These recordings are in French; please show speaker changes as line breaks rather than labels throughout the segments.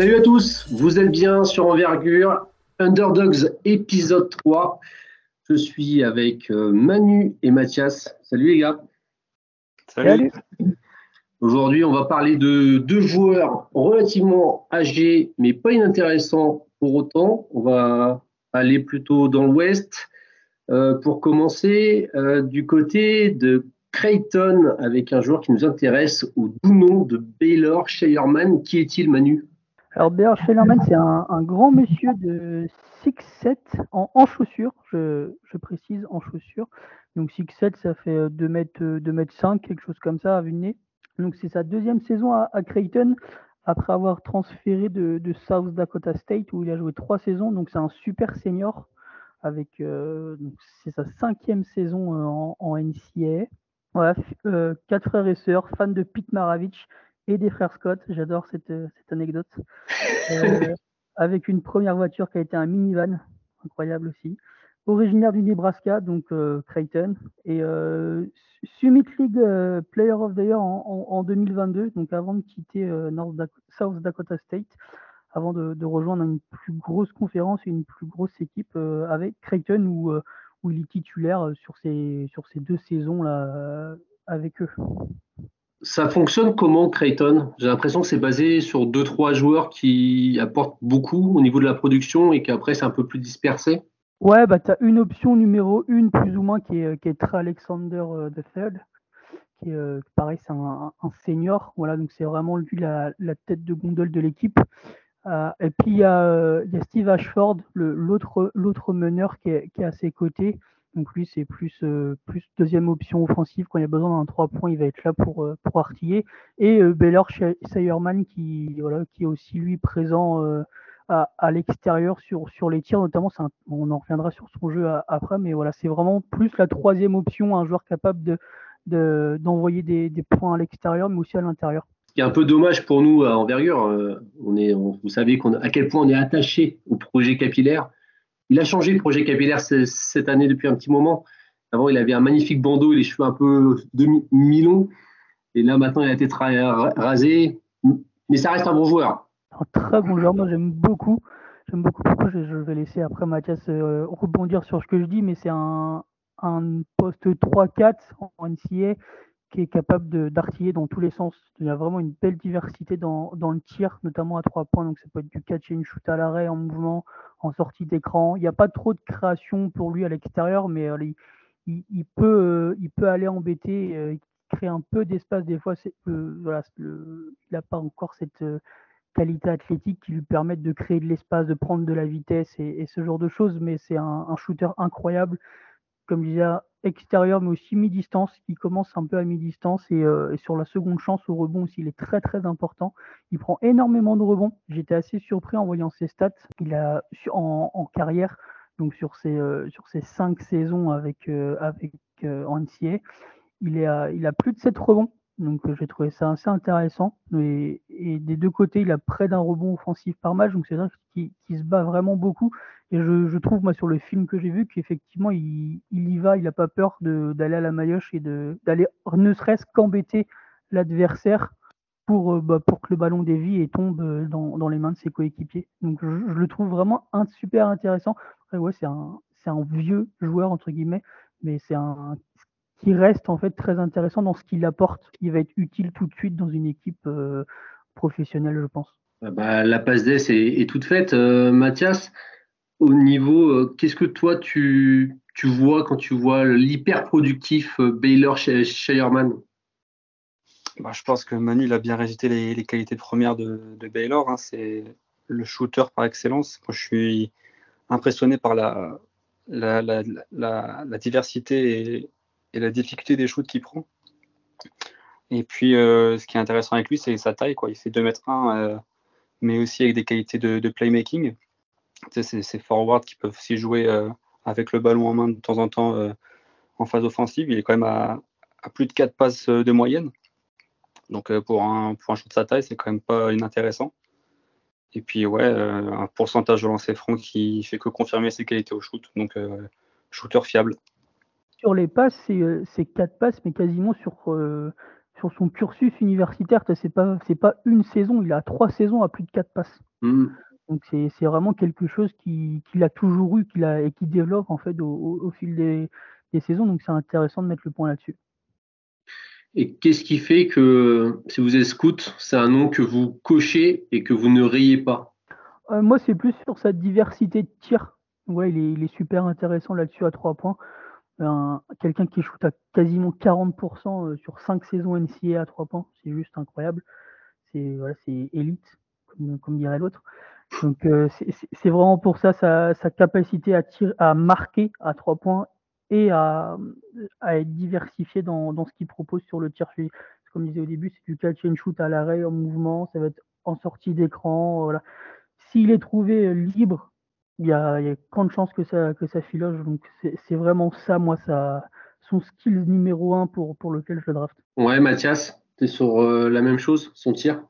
Salut à tous, vous êtes bien sur Envergure, Underdogs épisode 3. Je suis avec euh, Manu et Mathias. Salut les gars.
Salut.
Aujourd'hui, on va parler de deux joueurs relativement âgés, mais pas inintéressants pour autant. On va aller plutôt dans l'ouest. Euh, pour commencer, euh, du côté de Creighton, avec un joueur qui nous intéresse au doux nom de Baylor Shireman. Qui est-il, Manu?
Alors, Bear Schellerman, c'est un, grand monsieur de 6-7 en, chaussures, je, précise, en chaussures. Donc 6-7, ça fait 2 mètres, 2 mètres 5, quelque chose comme ça, à vue de nez. Donc c'est sa deuxième saison à, Creighton, après avoir transféré de, South Dakota State, où il a joué trois saisons. Donc c'est un super senior, avec euh, c'est sa cinquième saison euh, en, en NCAA. Voilà, euh, quatre frères et sœurs, fans de Pete Maravich, et des frères Scott. J'adore cette, anecdote. Euh, avec une première voiture qui a été un minivan, incroyable aussi. Originaire du Nebraska, donc euh, Creighton, et Summit League Player of the Year en, 2022, donc avant de quitter North South Dakota State, avant de, rejoindre une plus grosse conférence et une plus grosse équipe avec Creighton, où, il est titulaire sur ces, sur ces deux saisons là avec eux.
Ça fonctionne comment Creighton? J'ai l'impression que c'est basé sur deux trois joueurs qui apportent beaucoup au niveau de la production et qu'après c'est un peu plus dispersé.
Ouais, bah tu une option numéro une plus ou moins qui est, qui est Alexander euh, the Third, qui est euh, pareil, c'est un, senior. Voilà, donc c'est vraiment lui la, tête de gondole de l'équipe. Euh, et puis il y, a, Steve Ashford, l'autre meneur qui est, qui est à ses côtés, donc lui, c'est plus, euh, plus deuxième option offensive. Quand il y a besoin d'un 3 points, il va être là pour, euh, pour artiller. Et euh, Baylor Sayerman qui, voilà, qui est aussi lui présent euh, à, l'extérieur sur, sur les tirs, notamment. on en reviendra sur son jeu après, mais voilà, c'est vraiment plus la troisième option, un joueur capable de, de, d'envoyer des, des points à l'extérieur, mais aussi à l'intérieur.
Ce qui est un peu dommage pour nous à Envergure, on est, vous savez à quel point on est attaché au projet capillaire il a changé le projet capillaire cette année depuis un petit moment. Avant, il avait un magnifique bandeau et les cheveux un peu demi-longs. Et là, maintenant, il a été rasé. Mais ça reste un bon joueur.
Un très bon joueur. Moi, j'aime beaucoup. J'aime beaucoup. Je, vais laisser après Mathias euh, rebondir sur ce que je dis, mais c'est un, un poste 3-4 en NCA qui est capable d'artiller dans tous les sens. Il y a vraiment une belle diversité dans, dans, le tir, notamment à trois points. Donc ça peut être du catch and shoot à l'arrêt, en mouvement, en sortie d'écran. Il n'y a pas trop de création pour lui à l'extérieur, mais euh, il, il, peut, euh, il peut aller embêter, euh, créer un peu d'espace. Des fois, voilà, il n'a pas encore cette qualité athlétique qui lui permette de créer de l'espace, de prendre de la vitesse et, ce genre de choses. Mais c'est un, shooter incroyable comme je disais, extérieur, mais aussi mi-distance, qui commence un peu à mi-distance. Euh, et, sur la seconde chance au rebond aussi, il est très très important. Il prend énormément de rebonds. J'étais assez surpris en voyant ses stats. Il a en, carrière, donc sur ses, euh, sur ses cinq saisons avec, euh, avec en NCA, il, il a plus de 7 rebonds. Donc j'ai trouvé ça assez intéressant. Et, des deux côtés, il a près d'un rebond offensif par match. Donc c'est vrai qu'il se bat vraiment beaucoup. Et je, trouve, moi, sur le film que j'ai vu, qu'effectivement, il, y va, il n'a pas peur d'aller à la maillotche et d'aller ne serait-ce qu'embêter l'adversaire pour, euh, bah, pour que le ballon dévie et tombe euh, dans, les mains de ses coéquipiers. Donc je, le trouve vraiment super intéressant. ouais, c'est un, un vieux joueur, entre guillemets, mais c'est un qui reste en fait très intéressant dans ce qu'il apporte. Il va être utile tout de suite dans une équipe euh, professionnelle, je pense.
Ah bah, la passe d'ess est, toute faite. Mathias, au niveau, euh, qu'est-ce que toi tu, tu, vois quand tu vois l'hyper productif euh, Baylor Shireman
bah, Je pense que Manu il a bien résité les, les qualités premières de, de Baylor. Hein. C'est le shooter par excellence. Moi, je suis impressionné par la, la, la, la, diversité et, et, la difficulté des shoots qu'il prend. Et puis, euh, ce qui est intéressant avec lui, c'est sa taille. Il fait 2 mètres 1, mais aussi avec des qualités de, playmaking c'est ces forwards qui peuvent aussi jouer euh, avec le ballon en main de temps en temps euh, en phase offensive. Il est quand même à, plus de 4 passes euh, de moyenne. Donc pour un, pour un shoot de sa taille, c'est quand même pas inintéressant. Et puis, ouais, un pourcentage de lancer franc qui fait que confirmer ses qualités au shoot. Donc, shooter fiable.
Sur les passes, c'est 4 passes, mais quasiment sur, sur son cursus universitaire. C'est pas, pas une saison, il a trois saisons à plus de 4 passes. Mmh. Donc c'est vraiment quelque chose qu'il a toujours eu qu'il a, et qui développe en fait au, fil des, saisons. Donc c'est intéressant de mettre le point là-dessus.
Et qu'est-ce qui fait que si vous êtes scout, c'est un nom que vous cochez et que vous ne riez pas?
Euh, Moi, c'est plus sur sa diversité de tirs. Ouais, il est, super intéressant là-dessus à trois points. Quelqu'un qui shoot à quasiment 40% euh, sur 5 saisons NCA à 3 points, c'est juste incroyable. C'est voilà, élite, comme dirait l'autre. Donc euh, c'est vraiment pour ça sa, capacité à, tirer, à marquer à trois points et à, être diversifié dans, ce qu'il propose sur le tir. Comme je disais au début, c'est du catch and shoot à l'arrêt, en mouvement, ça va être en sortie d'écran. Voilà. S'il est trouvé libre, il y a, y a de chances que ça, que ça filoge. Donc c'est vraiment ça, moi, ça, son skill numéro un pour, pour lequel je le draft.
Ouais, Mathias, tu es sur euh, la même chose, son tir?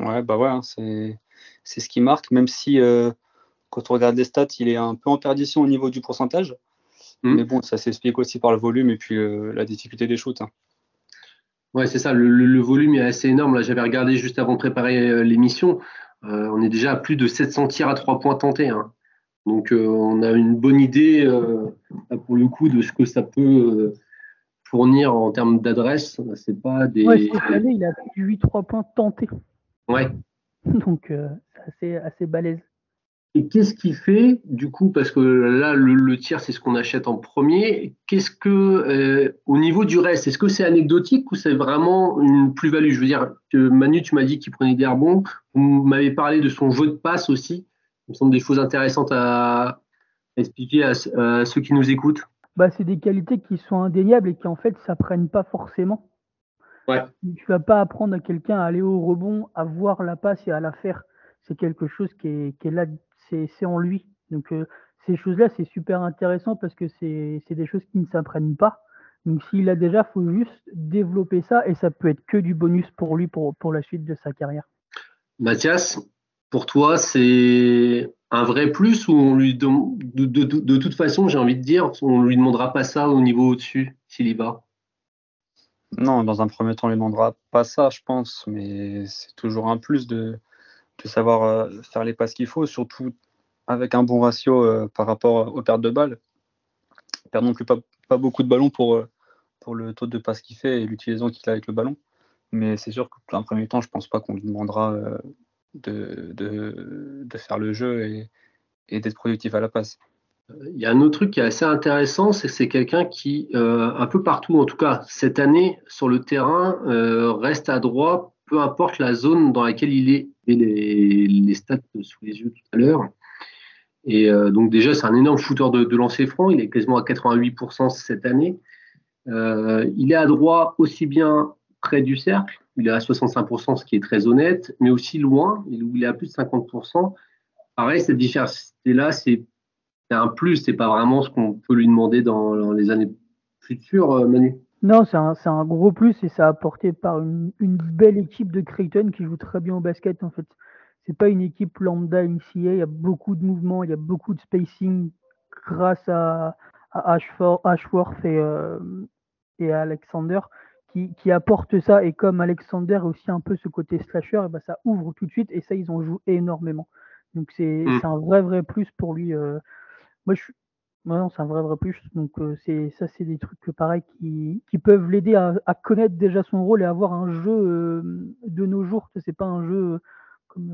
Ouais, bah ouais, hein, c'est c'est ce qui marque, même si euh, quand on regarde les stats, il est un peu en perdition au niveau du pourcentage. Hmm. Mais bon, ça s'explique aussi par le volume et puis euh, la difficulté des shoots. Hein.
Ouais, c'est ça, le, volume est assez énorme. Là, j'avais regardé juste avant de préparer euh, l'émission. on est déjà à plus de 700 tirs à 3 points tentés. Hein. Donc, on a une bonne idée, pour le coup, de ce que ça peut fournir en termes d'adresse. C'est pas des.
Ouais, année, il a 8 3 points tentés.
Ouais,
Donc, euh, c'est assez, assez balèze.
Et qu'est-ce qui fait, du coup, parce que là, le, tir, c'est ce qu'on achète en premier, qu'est-ce que, euh, au niveau du reste, est-ce que c'est anecdotique ou c'est vraiment une plus-value? Je veux dire, que Manu, tu m'as dit qu'il prenait des rebonds, vous m'avez parlé de son jeu de passe aussi, il me semble des choses intéressantes à, expliquer à, ceux qui nous écoutent.
Bah, c'est des qualités qui sont indéniables et qui, en fait, s'apprennent pas forcément.
Ouais.
Tu vas pas apprendre à quelqu'un à aller au rebond, à voir la passe et à la faire. C'est quelque chose qui est, qui est là, c'est en lui. Donc euh, ces choses-là, c'est super intéressant parce que c'est des choses qui ne s'apprennent pas. Donc s'il a déjà, faut juste développer ça et ça peut être que du bonus pour lui pour, pour la suite de sa carrière.
Mathias, pour toi, c'est un vrai plus ou on lui de, de, toute façon, j'ai envie de dire, on lui demandera pas ça au niveau au-dessus s'il y va?
Non, dans un premier temps, on ne lui demandera pas ça, je pense, mais c'est toujours un plus de, savoir euh, faire les passes qu'il faut, surtout avec un bon ratio euh, par rapport aux pertes de balles. Il perd non plus pas, beaucoup de ballons pour, euh, pour le taux de passes qu'il fait et l'utilisation qu'il a avec le ballon. Mais c'est sûr que dans un premier temps, je ne pense pas qu'on lui demandera de, faire le jeu et, d'être productif à la passe.
Il y a un autre truc qui est assez intéressant, c'est que c'est quelqu'un qui, euh, un peu partout, en tout cas cette année, sur le terrain, euh, reste à droit, peu importe la zone dans laquelle il est. Et les, stats sous les yeux tout à l'heure. Et euh, donc déjà, c'est un énorme shooter de, de lancer franc. Il est quasiment à 88% cette année. il est à droit aussi bien près du cercle, il est à 65%, ce qui est très honnête, mais aussi loin, où il est à plus de 50%. Pareil, cette diversité-là, c'est un plus, c'est pas vraiment ce qu'on peut lui demander dans, les années futures, euh, Manu.
Non, c'est un, gros plus et c'est apporté par une, belle équipe de Creighton qui joue très bien au basket en fait. C'est pas une équipe lambda NCA, il y a beaucoup de mouvements, il y a beaucoup de spacing grâce à, Ashworth et, euh, et à Alexander qui, qui apportent ça et comme Alexander aussi un peu ce côté slasher, et ben ça ouvre tout de suite et ça ils en jouent énormément. Donc c'est mm. un vrai vrai plus pour lui. Euh, moi, je suis. non, c'est un vrai, vrai plus. Donc, euh, c'est ça, c'est des trucs pareil qui, qui peuvent l'aider à, à, connaître déjà son rôle et avoir un jeu euh, de nos jours. C'est pas un jeu comme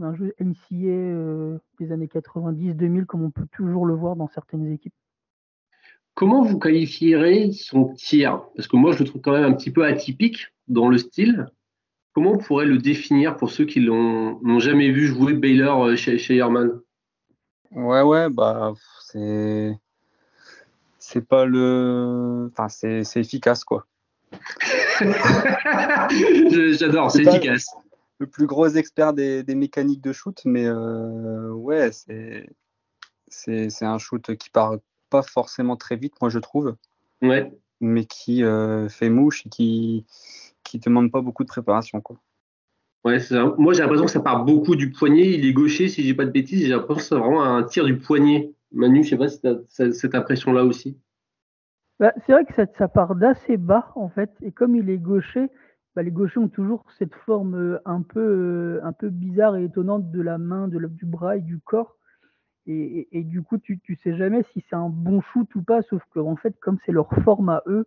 euh, un jeu NCA des années 90-2000 comme on peut toujours le voir dans certaines équipes.
Comment vous qualifierez son tir? Parce que moi, je le trouve quand même un petit peu atypique dans le style. Comment on pourrait le définir pour ceux qui n'ont jamais vu jouer Baylor chez, chez Herman?
Ouais, ouais, bah, c'est. C'est pas le. Enfin, c'est efficace, quoi.
J'adore, c'est efficace.
Le plus gros expert des, des mécaniques de shoot, mais euh, ouais, c'est. C'est un shoot qui part pas forcément très vite, moi, je trouve.
Ouais.
Mais qui euh, fait mouche et qui qui demande pas beaucoup de préparation, quoi.
Ouais, moi j'ai l'impression que ça part beaucoup du poignet. Il est gaucher, si j'ai pas de bêtises. J'ai l'impression que c'est vraiment un tir du poignet. Manu, je sais pas si tu as cette impression-là aussi.
Bah, c'est vrai que ça, ça part d'assez bas en fait. Et comme il est gaucher, bah, les gauchers ont toujours cette forme euh, un peu, euh, un peu bizarre et étonnante de la main, de du bras et du corps. Et, du coup, tu ne sais jamais si c'est un bon shoot ou pas, sauf que en fait, comme c'est leur forme à eux,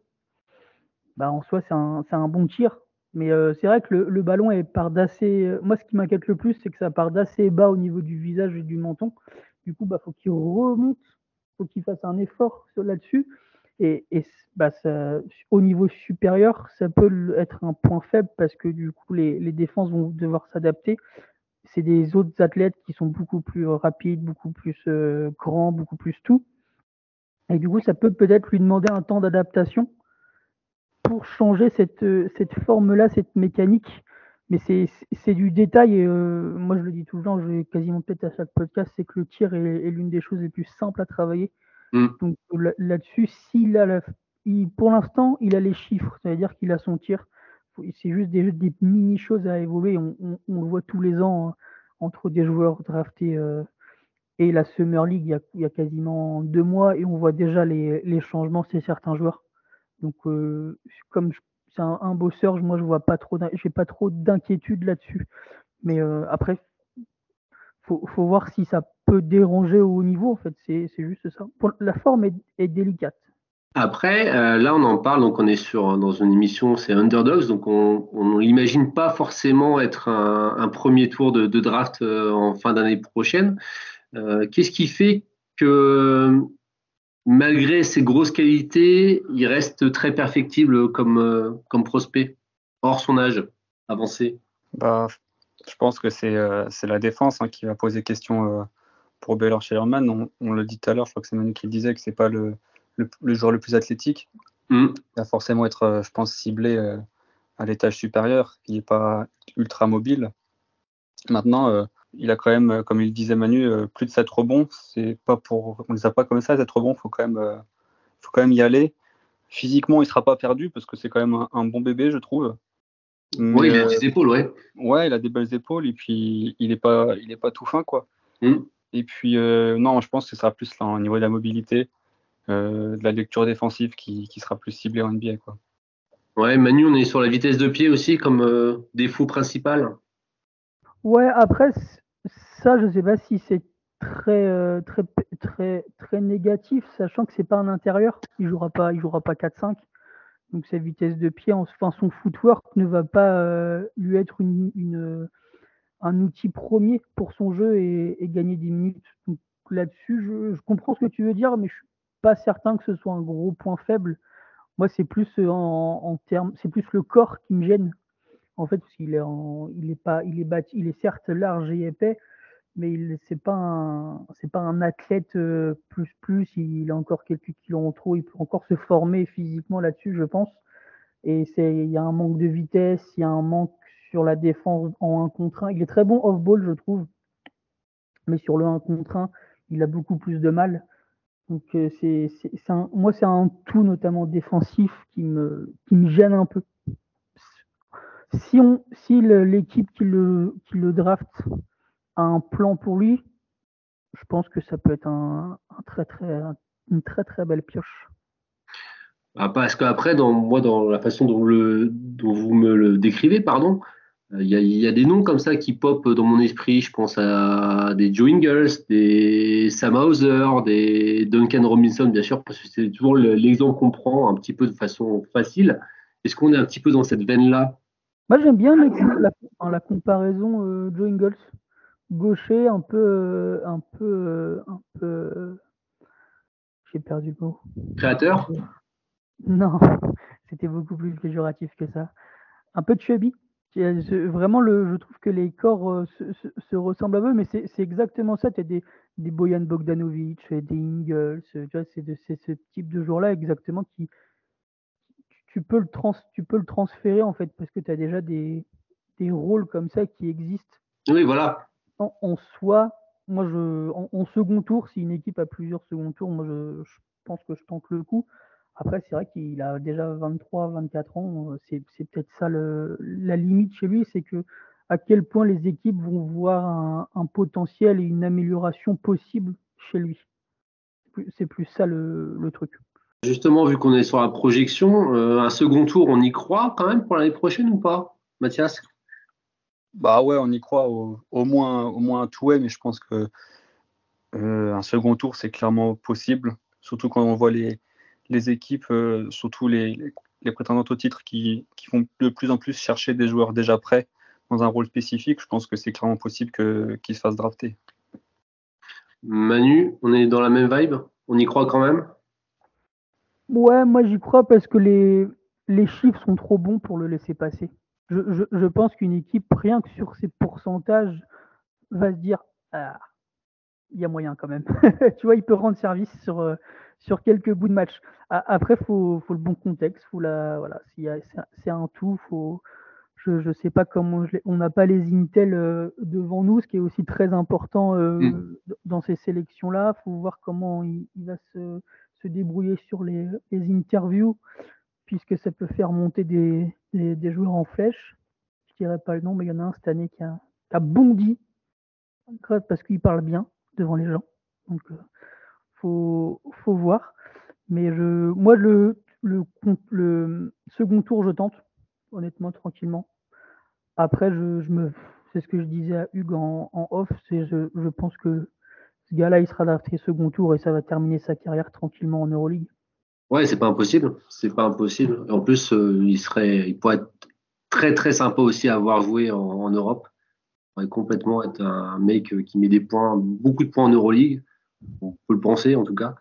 bah, en soi, c'est un, bon tir. Mais euh, c'est vrai que le, ballon est part d'assez. Moi, ce qui m'inquiète le plus, c'est que ça part d'assez bas au niveau du visage et du menton. Du coup, bah, faut qu'il remonte, faut qu'il fasse un effort là-dessus. Et, bah, au niveau supérieur, ça peut être un point faible parce que du coup, les défenses vont devoir s'adapter. C'est des autres athlètes qui sont beaucoup plus rapides, beaucoup plus euh, grands, beaucoup plus tout. Et du coup, ça peut peut-être lui demander un temps d'adaptation pour changer cette, cette forme-là, cette mécanique. Mais c'est du détail. Et, euh, moi, je le dis tout le temps, je vais quasiment peut-être à chaque podcast, c'est que le tir est, est l'une des choses les plus simples à travailler Mm. Donc là-dessus, s'il a pour l'instant, il a les chiffres, ça veut dire qu'il a son tir. C'est juste des, des mini choses à évoluer. On, le voit tous les ans hein, entre des joueurs draftés euh, et la Summer League il y, a, quasiment deux mois et on voit déjà les, changements chez certains joueurs. Donc euh, comme c'est un, bosseur, moi je vois pas trop, j'ai pas trop d'inquiétude là-dessus. Mais euh, après, faut, faut voir si ça peut déranger au haut niveau, en fait. C'est juste ça. la forme est, délicate.
Après, euh, là, on en parle, donc on est sur dans une émission, c'est Underdogs, donc on n'imagine pas forcément être un, premier tour de, draft euh, en fin d'année prochaine. Euh, qu'est-ce qui fait que malgré ses grosses qualités, il reste très perfectible comme, comme prospect, hors son âge avancé?
Bah, Je pense que c'est la défense hein, qui va poser question pour Baylor Shellerman, on, on, le dit tout à l'heure, je crois que c'est Manu qui le disait, que c'est pas le, le, joueur le plus athlétique. Mm. Il va forcément être, euh, je pense, ciblé euh, à l'étage supérieur. Il n'est pas ultra mobile. Maintenant, euh, il a quand même, comme il disait Manu, plus de 7 rebonds. C'est pas pour, on les a pas comme ça, 7 rebonds. Faut quand même, faut quand même y aller. Physiquement, il sera pas perdu parce que c'est quand même un, bon bébé, je trouve.
oui, il a des épaules, ouais.
Ouais, il a des belles épaules et puis il n'est pas, il est pas tout fin, quoi. Mm. Et puis, euh, non, je pense que ce sera plus là, au niveau de la mobilité, de la lecture défensive qui, qui, sera plus ciblée en NBA. Quoi.
Ouais, Manu, on est sur la vitesse de pied aussi comme euh, défaut principal.
Ouais, après, ça, je ne sais pas si c'est très, très, très, très négatif, sachant que c'est pas un intérieur. Il jouera pas, il jouera pas 4-5. Donc sa vitesse de pied, enfin son footwork ne va pas lui être une, une, un outil premier pour son jeu et, gagner des minutes. Donc là-dessus, je, comprends ce que tu veux dire, mais je suis pas certain que ce soit un gros point faible. Moi, c'est plus euh, en, termes, c'est plus le corps qui me gêne. En fait, parce qu'il est, il est pas, il est bâti, il est certes large et épais, mais il c'est pas un, c'est pas un athlète euh, plus plus. Il a encore quelques kilos en trop. Il peut encore se former physiquement là-dessus, je pense. Et c'est, il y a un manque de vitesse, il y a un manque sur la défense en 1 contre 1. Il est très bon off-ball, je trouve. Mais sur le 1 contre 1, il a beaucoup plus de mal. Donc, euh, c'est, moi, c'est un tout, notamment défensif, qui me, qui me gêne un peu. Si, si l'équipe qui le, qui le draft a un plan pour lui, je pense que ça peut être un, très, très, une très, très belle pioche.
Ah, parce qu'après, dans, moi, dans la façon dont, le, dont vous me le décrivez, pardon, il y, a, des noms comme ça qui pop dans mon esprit. Je pense à des Joe Ingles, des Sam Hauser, des Duncan Robinson, bien sûr, parce que c'est toujours l'exemple qu'on prend un petit peu de façon facile. Est-ce qu'on est un petit peu dans cette veine-là?
Moi, j'aime bien la, la, comparaison euh, Joe Ingles. Gaucher, un peu. Euh, un peu, euh, un peu J'ai perdu le mot.
Créateur?
Non, c'était beaucoup plus péjoratif que ça. Un peu de chubby Vraiment, le, je trouve que les corps euh, se, ressemblent à eux, mais c'est exactement ça. Tu as des, des Boyan Bogdanovic, des Ingles, c'est ce type de joueurs-là exactement qui. Tu peux, le trans, tu peux le transférer en fait, parce que tu as déjà des, des rôles comme ça qui existent.
Oui, voilà.
En, soi, moi, je, en, second tour, si une équipe a plusieurs second tours, moi, je, je pense que je tente le coup. Après, c'est vrai qu'il a déjà 23, 24 ans. Euh, c'est, peut-être ça la limite chez lui, c'est que à quel point les équipes vont voir un, potentiel et une amélioration possible chez lui. C'est plus ça le, truc.
Justement, vu qu'on est sur la projection, euh, un second tour, on y croit quand même pour l'année prochaine ou pas, Mathias?
Bah ouais, on y croit au, moins au moins un tout mais je pense que euh, un second tour, c'est clairement possible, surtout quand on voit les, les équipes, euh, surtout les, les, prétendantes au titre qui, qui vont de plus en plus chercher des joueurs déjà prêts dans un rôle spécifique, je pense que c'est clairement possible qu'ils se fassent drafter.
Manu, on est dans la même vibe? On y croit quand même?
Ouais, moi j'y crois parce que les, les chiffres sont trop bons pour le laisser passer. Je, je, je pense qu'une équipe, rien que sur ses pourcentages, va se dire ah, il y a moyen quand même. tu vois, il peut rendre service sur, euh, sur quelques bouts de match. Après, il faut, faut, le bon contexte. Faut la, voilà, c'est un tout. Faut, je ne sais pas comment. on n'a pas les Intel euh, devant nous, ce qui est aussi très important euh, mm. dans ces sélections-là. Il faut voir comment il, va se, se, débrouiller sur les, les, interviews, puisque ça peut faire monter des, des, joueurs en flèche. Je ne dirais pas le nom, mais il y en a un cette année qui a, qui a bondi parce qu'il parle bien devant les gens. Donc, euh, faut, faut voir. Mais je, moi, le, le, le second tour, je tente, honnêtement, tranquillement. Après, je, je me, c'est ce que je disais à Hugues en, off, c'est je, je pense que ce gars-là, il sera drafté second tour et ça va terminer sa carrière tranquillement en Euroleague.
Ouais, c'est pas impossible. C'est pas impossible. En plus, euh, il serait, il pourrait être très très sympa aussi à avoir joué en Europe complètement être un mec euh, qui met des points, beaucoup de points en Euroleague. On peut le penser en tout cas.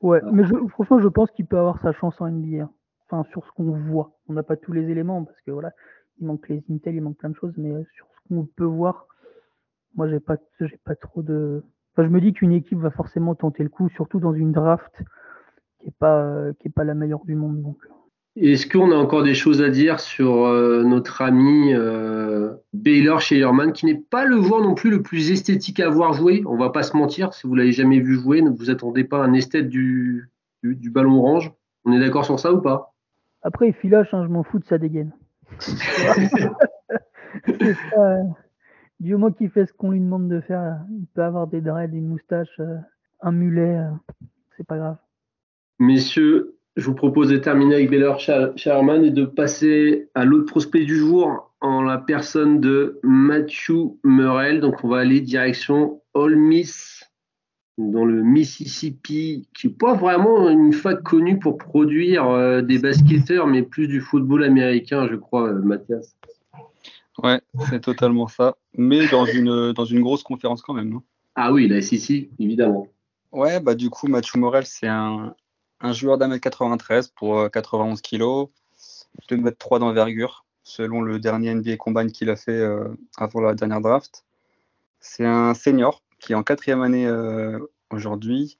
Ouais, mais je, franchement, je pense qu'il peut avoir sa chance en NBA. Enfin, sur ce qu'on voit. On n'a pas tous les éléments parce que voilà, il manque les Intel, il manque plein de choses, mais euh, sur ce qu'on peut voir, moi, j'ai pas, j'ai pas trop de. Enfin, je me dis qu'une équipe va forcément tenter le coup, surtout dans une draft qui est pas, euh, qui est pas la meilleure du monde. Donc.
Est-ce qu'on a encore des choses à dire sur euh, notre ami euh, Baylor Sherman, qui n'est pas le joueur non plus le plus esthétique à voir jouer? On va pas se mentir, si vous l'avez jamais vu jouer, ne vous attendez pas à un esthète du, du, ballon orange. On est d'accord sur ça ou pas?
Après, il filoche, hein, je m'en fous de sa dégaine. Euh, du moment qu'il fait ce qu'on lui demande de faire, il peut avoir des dreads, une moustache, un mulet, c'est pas grave.
Messieurs, je vous propose de terminer avec Baylor Sherman et de passer à l'autre prospect du jour en la personne de Matthew Murrell. Donc, on va aller direction Ole Miss dans le Mississippi, qui n'est pas vraiment une fac connue pour produire euh, des basketteurs, mais plus du football américain, je crois, euh, Mathias.
Ouais, c'est totalement ça. Mais dans une, dans une grosse conférence quand même. Hein.
Ah oui, la SEC, évidemment.
Ouais, bah du coup, Matthew Morel, c'est un, un joueur d'un mètre 93 pour 91 kg, 2 mètres 3 d'envergure, selon le dernier NBA Combine qu'il a fait euh, avant la dernière draft. C'est un senior qui est en quatrième année euh, aujourd'hui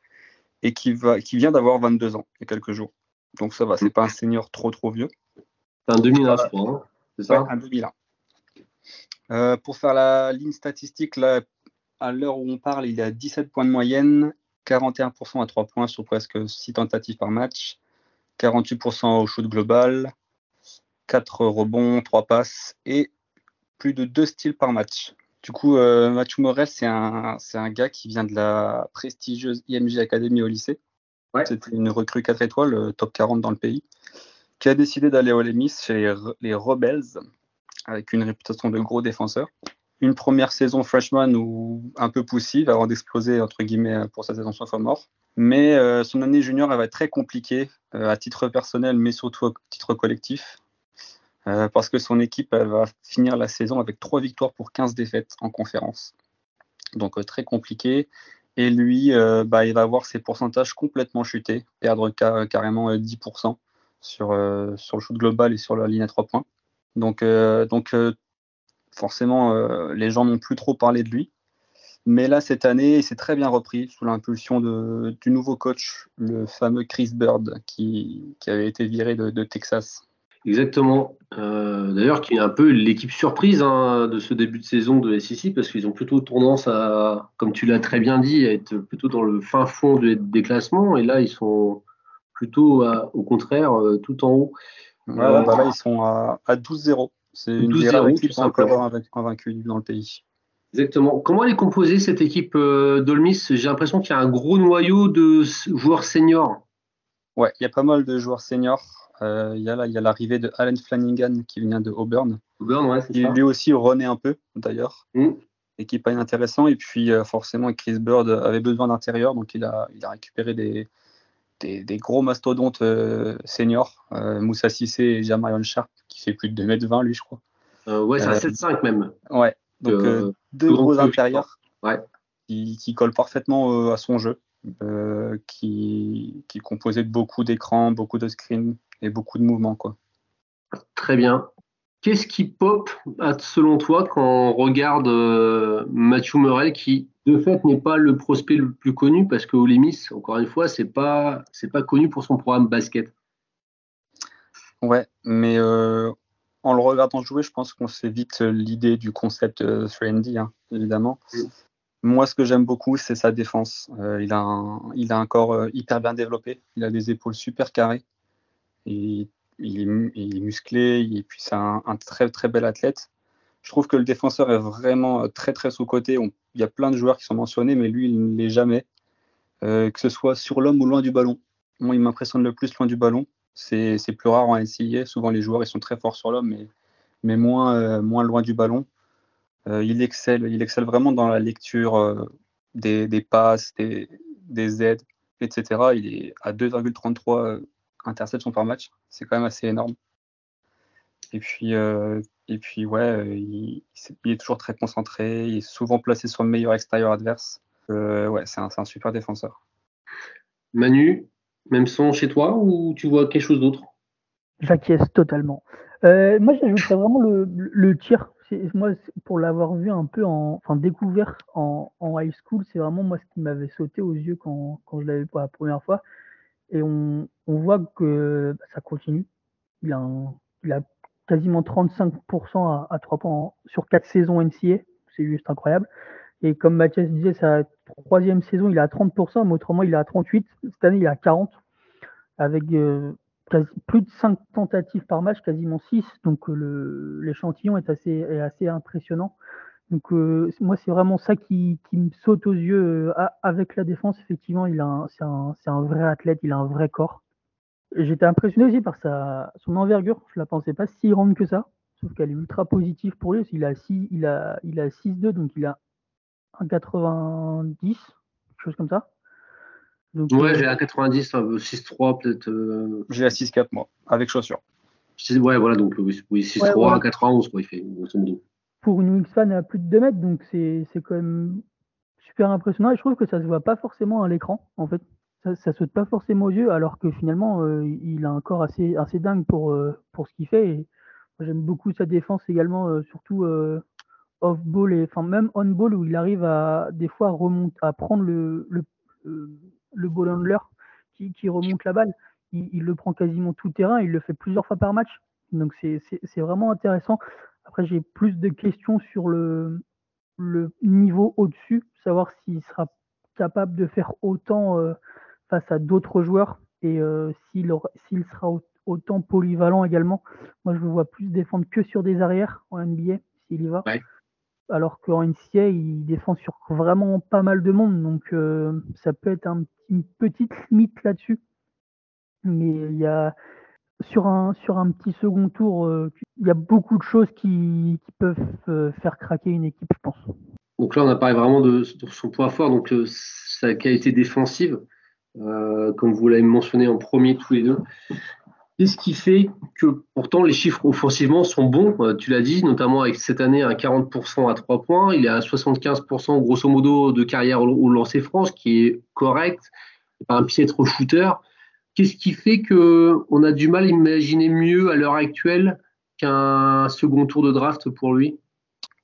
et qui, va, qui vient d'avoir 22 ans il y a quelques jours. Donc ça va, c'est pas un senior trop trop vieux.
C'est un 2001, je crois, hein, c'est ça?
Un 2001. Euh, pour faire la ligne statistique, là, à l'heure où on parle, il a 17 points de moyenne 41% à 3 points sur presque 6 tentatives par match, 48% au shoot global, 4 rebonds, 3 passes et plus de 2 styles par match. Du coup, euh, Mathieu Morel, c'est un, un gars qui vient de la prestigieuse IMG Academy au lycée. C'était une recrue 4 étoiles, euh, top 40 dans le pays, qui a décidé d'aller au Lemis chez les, les Rebels, avec une réputation de gros défenseur une première saison freshman ou un peu poussive avant d'exploser entre guillemets pour sa saison sophomore. Mais euh, son année junior elle va être très compliquée euh, à titre personnel mais surtout à titre collectif euh, parce que son équipe elle va finir la saison avec 3 victoires pour 15 défaites en conférence. Donc très compliqué. Et lui, bah, il va avoir ses pourcentages complètement chutés, perdre carrément 10% sur, sur le shoot global et sur la ligne à 3 points. Donc forcément, euh, les gens n'ont plus trop parlé de lui. Mais là, cette année, il s'est très bien repris sous l'impulsion du nouveau coach, le fameux Chris Bird, qui, avait été viré de, Texas.
Exactement. Euh, d'ailleurs, qui est un peu l'équipe surprise hein, de ce début de saison de SEC, parce qu'ils ont plutôt tendance à, comme tu l'as très bien dit, à être plutôt dans le fin fond des classements. Et là, ils sont plutôt, au contraire, euh, tout en haut.
Bah là, ils sont à, à 12-0 C'est une des rares équipes encore dans le pays.
Exactement. Comment elle est composée cette équipe euh, d'Olmis? J'ai l'impression qu'il y a un gros noyau de joueurs seniors.
Ouais, il y a pas mal de joueurs seniors. Euh, il y a l'arrivée de Alan Flanagan qui vient de Auburn.
Auburn, ouais, c'est
ça. Lui aussi renaît un peu d'ailleurs. Mm. Équipe pas. Et puis euh, forcément, Chris Bird avait besoin d'intérieur, donc il a, il a récupéré des, des, gros mastodontes seniors. Moussa Sissé et Jamarion Sharp qui fait plus de 2m20 lui, je crois.
ouais, c'est à 7-5 même.
Ouais, donc euh, deux gros intérieurs qui, qui, collent parfaitement euh, à son jeu, euh, qui, qui est composé de beaucoup d'écrans, beaucoup de screens et beaucoup de mouvements. Quoi.
Très bien. Qu'est-ce qui pop, selon toi, quand on regarde Mathieu Morel, qui de fait n'est pas le prospect le plus connu, parce que Olemis, encore une fois, c'est pas c'est pas connu pour son programme basket?
Ouais, mais en le regardant jouer, je pense qu'on s'évite l'idée du concept 3D, euh, hein, évidemment. Moi, ce que j'aime beaucoup, c'est sa défense. Euh, il, a un, il a un corps euh, hyper bien développé. Il a des épaules super carrées. Et, il, est, musclé. Et puis, c'est un, très, très bel athlète. Je trouve que le défenseur est vraiment très, très sous-côté. Il y a plein de joueurs qui sont mentionnés, mais lui, il ne l'est jamais. que ce soit sur l'homme ou loin du ballon. Moi, il m'impressionne le plus loin du ballon. C'est plus rare en NCAA. Souvent, les joueurs ils sont très forts sur l'homme, mais, mais moins, euh, moins loin du ballon. Euh, il, excelle, il excelle vraiment dans la lecture euh, des, des, passes, des, des aides, etc. Il est à 2,33 interceptions par match. C'est quand même assez énorme. Et puis, et puis ouais, il, il, est toujours très concentré. Il est souvent placé sur le meilleur extérieur adverse. ouais, c'est un, un super défenseur.
Manu, même son chez toi ou tu vois quelque chose d'autre?
J'acquiesce totalement. Euh, moi, j'ajouterais vraiment le, le tir. Moi, pour l'avoir vu un peu en, enfin, découvert en, en high school, c'est vraiment moi ce qui m'avait sauté aux yeux quand, quand je l'avais vu pour la première fois. Et on, voit que bah, ça continue. Il a, quasiment 35% à, à 3 points sur 4 saisons NCA. C'est juste incroyable. Et comme Mathias disait, sa troisième saison, il est à 30%, mais autrement, il est à 38%. Cette année, il est à 40%, avec euh, plus de 5 tentatives par match, quasiment 6. Donc euh, l'échantillon est assez, est assez impressionnant. Donc euh, moi, c'est vraiment ça qui, qui, me saute aux yeux avec la défense. Effectivement, il a c'est un, un, vrai athlète, il a un vrai corps. J'étais impressionné aussi par sa, son envergure. Je ne la pensais pas si grande que ça. Sauf qu'elle est ultra positive pour lui. Il a 6, il a, il a 6-2, donc il a 90, quelque chose comme ça.
ouais, j'ai un 90, 6-3 peut-être. Euh,
j'ai un 6-4 moi, avec chaussures.
Ouais, voilà, donc oui, 6-3, 91, quoi, il fait,
Pour une wingspan à plus de 2 mètres, donc c'est quand même super impressionnant et je trouve que ça se voit pas forcément à l'écran, en fait. Ça, ça saute pas forcément aux yeux, alors que finalement, euh, il a un corps assez, assez dingue pour, euh, pour ce qu'il fait. J'aime beaucoup sa défense également, surtout off-ball et enfin même on-ball où il arrive à des fois remonte, à prendre le, le, le ball handler qui, qui, remonte la balle. Il, il, le prend quasiment tout terrain, il le fait plusieurs fois par match. Donc c'est vraiment intéressant. Après, j'ai plus de questions sur le, le niveau au-dessus, savoir s'il sera capable de faire autant euh, face à d'autres joueurs et euh, s'il sera autant polyvalent également. Moi, je le vois plus défendre que sur des arrières en NBA, s'il y va alors qu'en NCA, il défend sur vraiment pas mal de monde, donc euh, ça peut être une petite limite là-dessus. Mais il y a sur un sur un petit second tour, il y a beaucoup de choses qui, peuvent euh, faire craquer une équipe, je pense.
Donc là, on a parlé vraiment de, son point fort, donc sa qualité défensive, comme vous l'avez mentionné en premier tous les deux. Qu'est-ce qui fait que pourtant les chiffres offensivement sont bons euh, Tu l'as dit, notamment avec cette année un 40% à 3 points. Il est à 75% grosso modo de carrière au lancer France, qui est correct. Pas un piètre shooter. Qu'est-ce qui fait que on a du mal à imaginer mieux à l'heure actuelle qu'un second tour de draft pour lui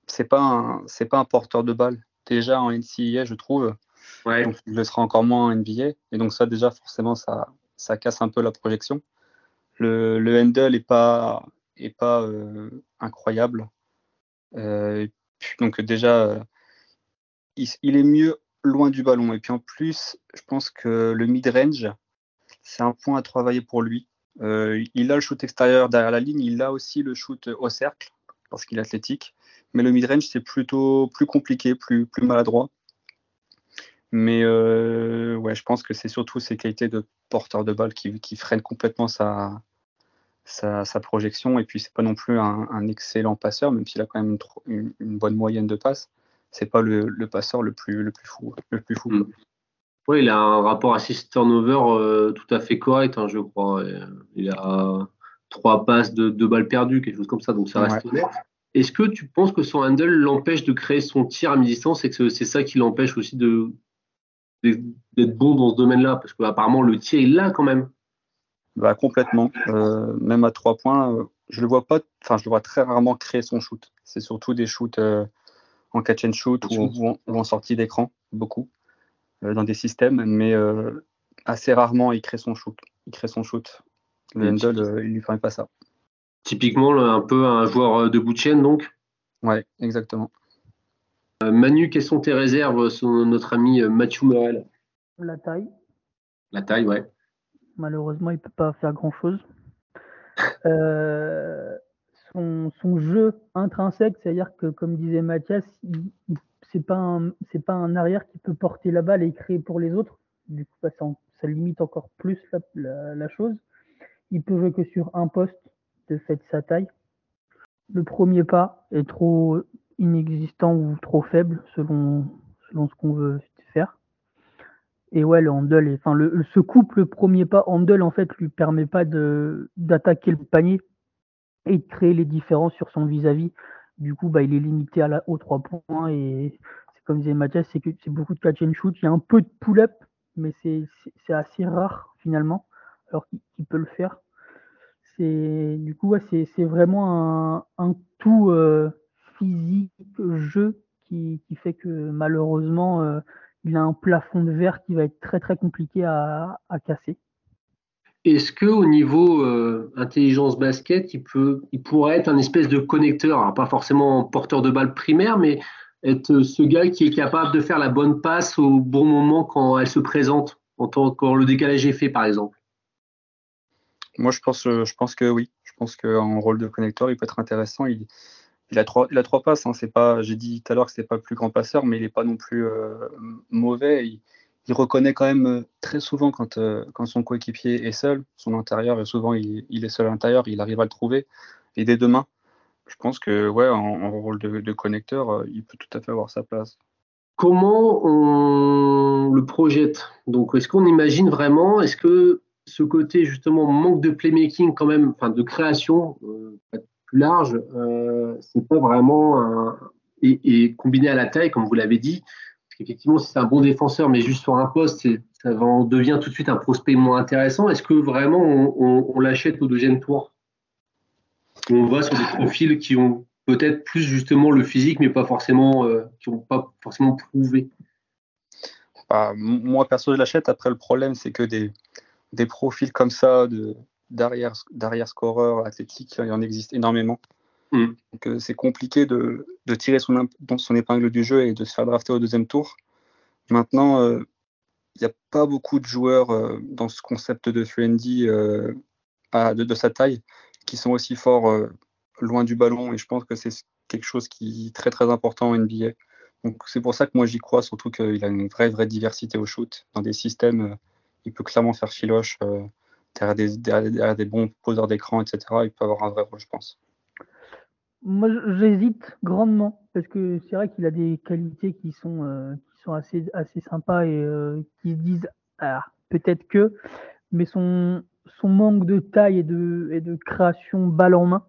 C'est pas c'est pas un porteur de balle. Déjà en NCAA, je trouve. Ouais. il le sera encore moins en NBA. Et donc ça déjà forcément ça ça casse un peu la projection. Le, le handle est pas, est pas euh, incroyable. Euh, donc déjà, euh, il, est mieux loin du ballon. Et puis en plus, je pense que le mid-range, c'est un point à travailler pour lui. Il a le shoot extérieur derrière la ligne, il a aussi le shoot au cercle, parce qu'il est athlétique. Mais le mid-range, c'est plutôt plus compliqué, plus, plus maladroit. Mais ouais, je pense que c'est surtout ses qualités de porteur de balle qui, freinent complètement sa, projection. Et puis, c'est pas non plus un, excellent passeur, même s'il a quand même une, bonne moyenne de passes. C'est pas le, passeur le plus, le plus fou. Le plus fou. Mm.
Oui, il a un rapport assist-turnover euh, tout à fait correct, hein, je crois. Euh, il a trois passes de deux balles perdues, quelque chose comme ça, donc ça reste honnête. Est-ce que tu penses que son handle l'empêche de créer son tir à mi-distance et que c'est ça qui l'empêche aussi de d'être bon dans ce domaine-là? Parce qu'apparemment, le tir, il l'a quand même.
Bah, complètement. Euh, même à trois points, je le vois pas, enfin, je le vois très rarement créer son shoot. C'est surtout des shoots en catch and shoot ou en sortie d'écran, beaucoup. Euh, dans des systèmes, mais euh, assez rarement il crée son shoot. Il crée son shoot. Le handle, euh, il lui permet pas ça.
Typiquement, un peu un joueur de bout de chaîne, donc?
Ouais, exactement.
Manu, quelles sont tes réserves sur notre ami Mathieu Morel?
La taille.
La taille, ouais.
Malheureusement, il peut pas faire grand-chose. son, son, jeu intrinsèque, c'est-à-dire que, comme disait Mathias, il, il c'est pas c'est pas un arrière qui peut porter la balle et créer pour les autres. Du coup, bah, ça, limite encore plus la, chose. Il peut jouer que sur un poste de fait sa taille. Le premier pas est trop inexistant ou trop faible selon, selon ce qu'on veut faire. Et ouais, le handle, enfin, le, ce couple, le premier pas handle, en fait, lui permet pas de, d'attaquer le panier et de créer les différences sur son vis-à-vis. Du coup, bah, il est limité à la, aux trois points et c'est comme disait Mathias, c'est que c'est beaucoup de catch and shoot. Il y a un peu de pull-up, mais c'est assez rare finalement, alors qu'il peut le faire. C'est du coup, c'est vraiment un, tout euh, physique jeu qui, fait que malheureusement, euh, il a un plafond de verre qui va être très très compliqué à casser.
Est-ce que au niveau euh, intelligence basket, il peut, il pourrait être un espèce de connecteur, pas forcément porteur de balle primaire, mais être ce gars qui est capable de faire la bonne passe au bon moment quand elle se présente, en tant, quand le décalage est fait, par exemple?
Moi, je pense, je pense que oui. Je pense qu'en rôle de connecteur, il peut être intéressant. Il, a trois, il a trois passes. Hein. C'est pas, j'ai dit tout à l'heure que c'est pas le plus grand passeur, mais il n'est pas non plus euh, mauvais. Il reconnaît quand même euh, très souvent quand, euh, quand son coéquipier est seul, son intérieur, et souvent il, est seul à l'intérieur, il arrive à le trouver. Et dès demain, je pense que ouais, en, rôle de, connecteur, euh, il peut tout à fait avoir sa place.
Comment on le projette? Donc, est-ce qu'on imagine vraiment, est-ce que ce côté justement manque de playmaking quand même, enfin de création plus large, c'est pas vraiment un, et, combiné à la taille, comme vous l'avez dit, Effectivement, si c'est un bon défenseur, mais juste sur un poste, ça devient tout de suite un prospect moins intéressant. Est-ce que vraiment on, l'achète au deuxième tour? On va sur des profils qui ont peut-être plus justement le physique, mais pas forcément, euh, qui n'ont pas forcément prouvé.
Bah, moi perso, je l'achète. Après, le problème, c'est que des, profils comme ça de d'arrière scoreur athlétique, il en existe énormément. Mm. Euh, c'est compliqué de, tirer son, son, épingle du jeu et de se faire drafter au deuxième tour. Maintenant, il euh, n'y a pas beaucoup de joueurs euh, dans ce concept de 3 de, de, sa taille qui sont aussi forts loin du ballon et je pense que c'est quelque chose qui est très très important en NBA. Donc c'est pour ça que moi j'y crois, surtout qu'il a une vraie vraie diversité au shoot. Dans des systèmes, il peut clairement faire filoche derrière, des, derrière des bons poseurs d'écran, etc. Il peut avoir un vrai rôle, je pense.
Moi, j'hésite grandement parce que c'est vrai qu'il a des qualités qui sont, euh, qui sont assez, assez sympas et euh, qui se disent ah, peut-être que, mais son, son manque de taille et de, et de création balle en main,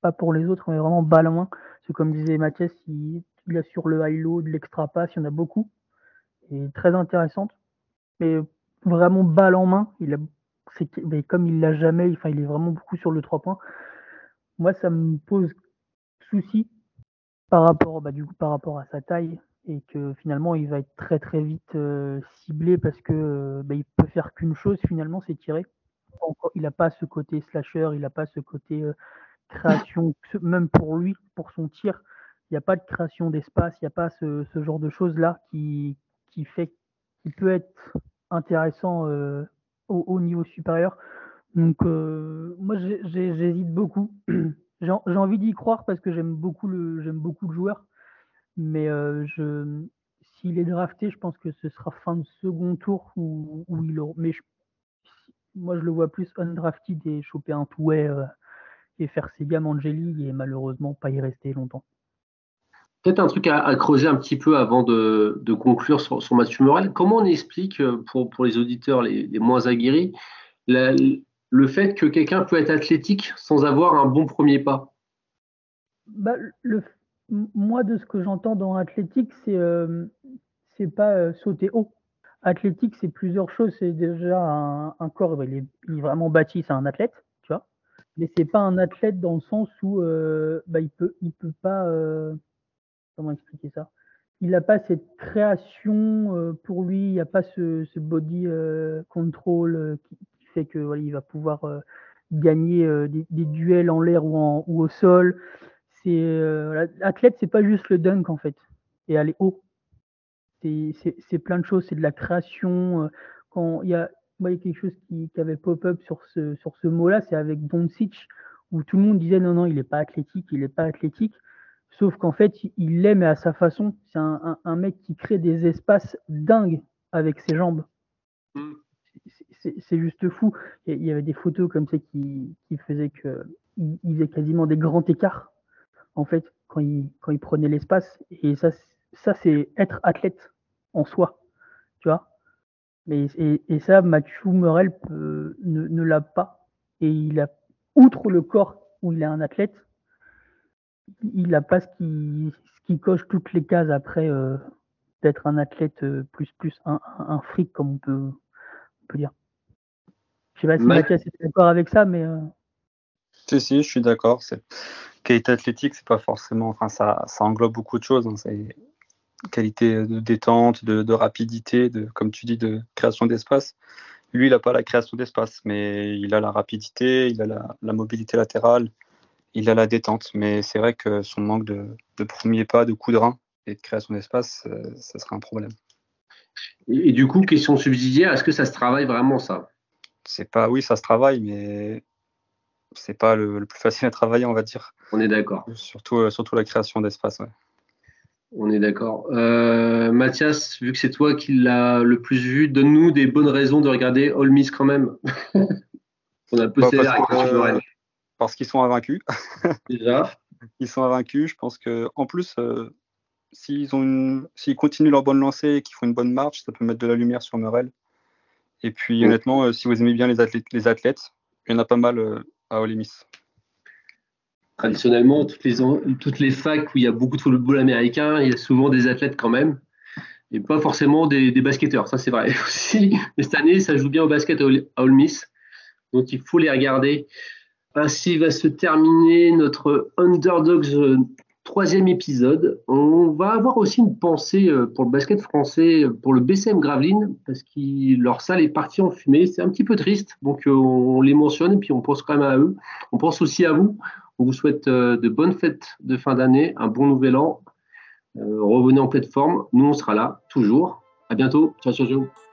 pas pour les autres, mais vraiment balle en main. C'est comme disait Mathias, il, il, a sur le high-low de l'extra pass, il y en a beaucoup et très intéressante. Mais vraiment balle en main, il a, mais comme il l'a jamais, enfin, il est vraiment beaucoup sur le 3 points. Moi, ça me pose souci par rapport, bah, du coup, par rapport à sa taille et que finalement il va être très très vite euh, ciblé parce que euh, bah, il peut faire qu'une chose finalement, c'est tirer. Il n'a pas ce côté slasher, il n'a pas ce côté euh, création, même pour lui, pour son tir, il n'y a pas de création d'espace, il n'y a pas ce, genre de choses là qui, fait peut être intéressant au, au, niveau supérieur. Donc moi j'hésite beaucoup j'ai envie d'y croire parce que j'aime beaucoup le j'aime beaucoup le joueur, mais je s'il est drafté, je pense que ce sera fin de second tour où, il aura. Mais moi, je le vois plus undrafted et choper un touet et faire ses gammes Angeli et malheureusement pas y rester longtemps.
Peut-être un truc à, creuser un petit peu avant de, conclure sur, Mathieu Morel. Comment on explique pour, pour les auditeurs les, moins aguerris le fait que quelqu'un peut être athlétique sans avoir un bon premier pas
bah, Moi, de ce que j'entends dans athlétique, c'est euh, pas euh, sauter haut. Athlétique, c'est plusieurs choses. C'est déjà un, corps, il est, vraiment bâti, c'est un athlète, tu vois. Mais c'est pas un athlète dans le sens où euh, bah, il peut, il peut pas. comment expliquer ça? Il n'a pas cette création pour lui, il n'y a pas ce, ce body control qui, que voilà, il va pouvoir euh, gagner euh, des, duels en l'air ou, au sol. C'est euh, l'athlète, c'est pas juste le dunk en fait et aller haut. C'est plein de choses, c'est de la création. Quand il y a, quelque chose qui, avait pop-up sur ce, sur ce mot-là, c'est avec Doncic, où tout le monde disait non, non, il n'est pas athlétique, il n'est pas athlétique. Sauf qu'en fait, il l'aime à sa façon. C'est un, un, mec qui crée des espaces dingues avec ses jambes. C'est juste fou. Il y avait des photos comme ça qui, faisaient qu'il faisait quasiment des grands écarts, en fait, quand il, quand il prenait l'espace. Et ça, ça c'est être athlète en soi, tu vois. Mais, et, ça, Mathieu Morel ne, l'a pas. Et il a, outre le corps où il est un athlète, il n'a pas ce qui, ce qui coche toutes les cases après euh, d'être un athlète euh, plus plus un, un fric comme on peut, on peut dire. Je sais pas si Mathias est d'accord avec ça, mais. Euh...
Si, si, je suis d'accord. Qualité athlétique, c'est pas forcément. Enfin, ça, ça englobe beaucoup de choses. Hein. C'est qualité de détente, de, rapidité, de, comme tu dis, de création d'espace. Lui, il n'a pas la création d'espace, mais il a la rapidité, il a la, mobilité latérale, il a la détente. Mais c'est vrai que son manque de, premier pas, de coup de rein et de création d'espace, euh, ça serait un problème.
Et, et, du coup, question subsidiaire, est-ce que ça se travaille vraiment ça?
C'est pas, oui, ça se travaille, mais c'est pas le, plus facile à travailler, on va dire.
On est d'accord.
Surtout, euh, surtout la création d'espace.
On est d'accord. Euh, Mathias, vu que c'est toi qui l'as le plus vu, donne-nous des bonnes raisons de regarder All Miss quand même.
on a peu bah, parce, parce qu'ils sont invaincus.
Déjà.
Ils sont invaincus. Je pense que en plus, euh, s'ils ont s'ils continuent leur bonne lancée et qu'ils font une bonne marche, ça peut mettre de la lumière sur Morel. Et puis honnêtement, euh, si vous aimez bien les athlètes, les athlètes, il y en a pas mal euh, à Ole Miss.
Traditionnellement, toutes les, toutes les facs où il y a beaucoup de football américain, il y a souvent des athlètes quand même, et pas forcément des, basketteurs, ça c'est vrai aussi. Mais cette année, ça joue bien au basket à Ole Miss, donc il faut les regarder. Ainsi va se terminer notre Underdogs troisième épisode. On va avoir aussi une pensée euh, pour le basket français, pour le BCM Gravelines, parce que leur salle est partie en fumée. C'est un petit peu triste, donc euh, on les mentionne et puis on pense quand même à eux. On pense aussi à vous. On vous souhaite euh, de bonnes fêtes de fin d'année, un bon nouvel an. revenez en plateforme. Nous, on sera là toujours. À bientôt. Ciao, ciao, ciao.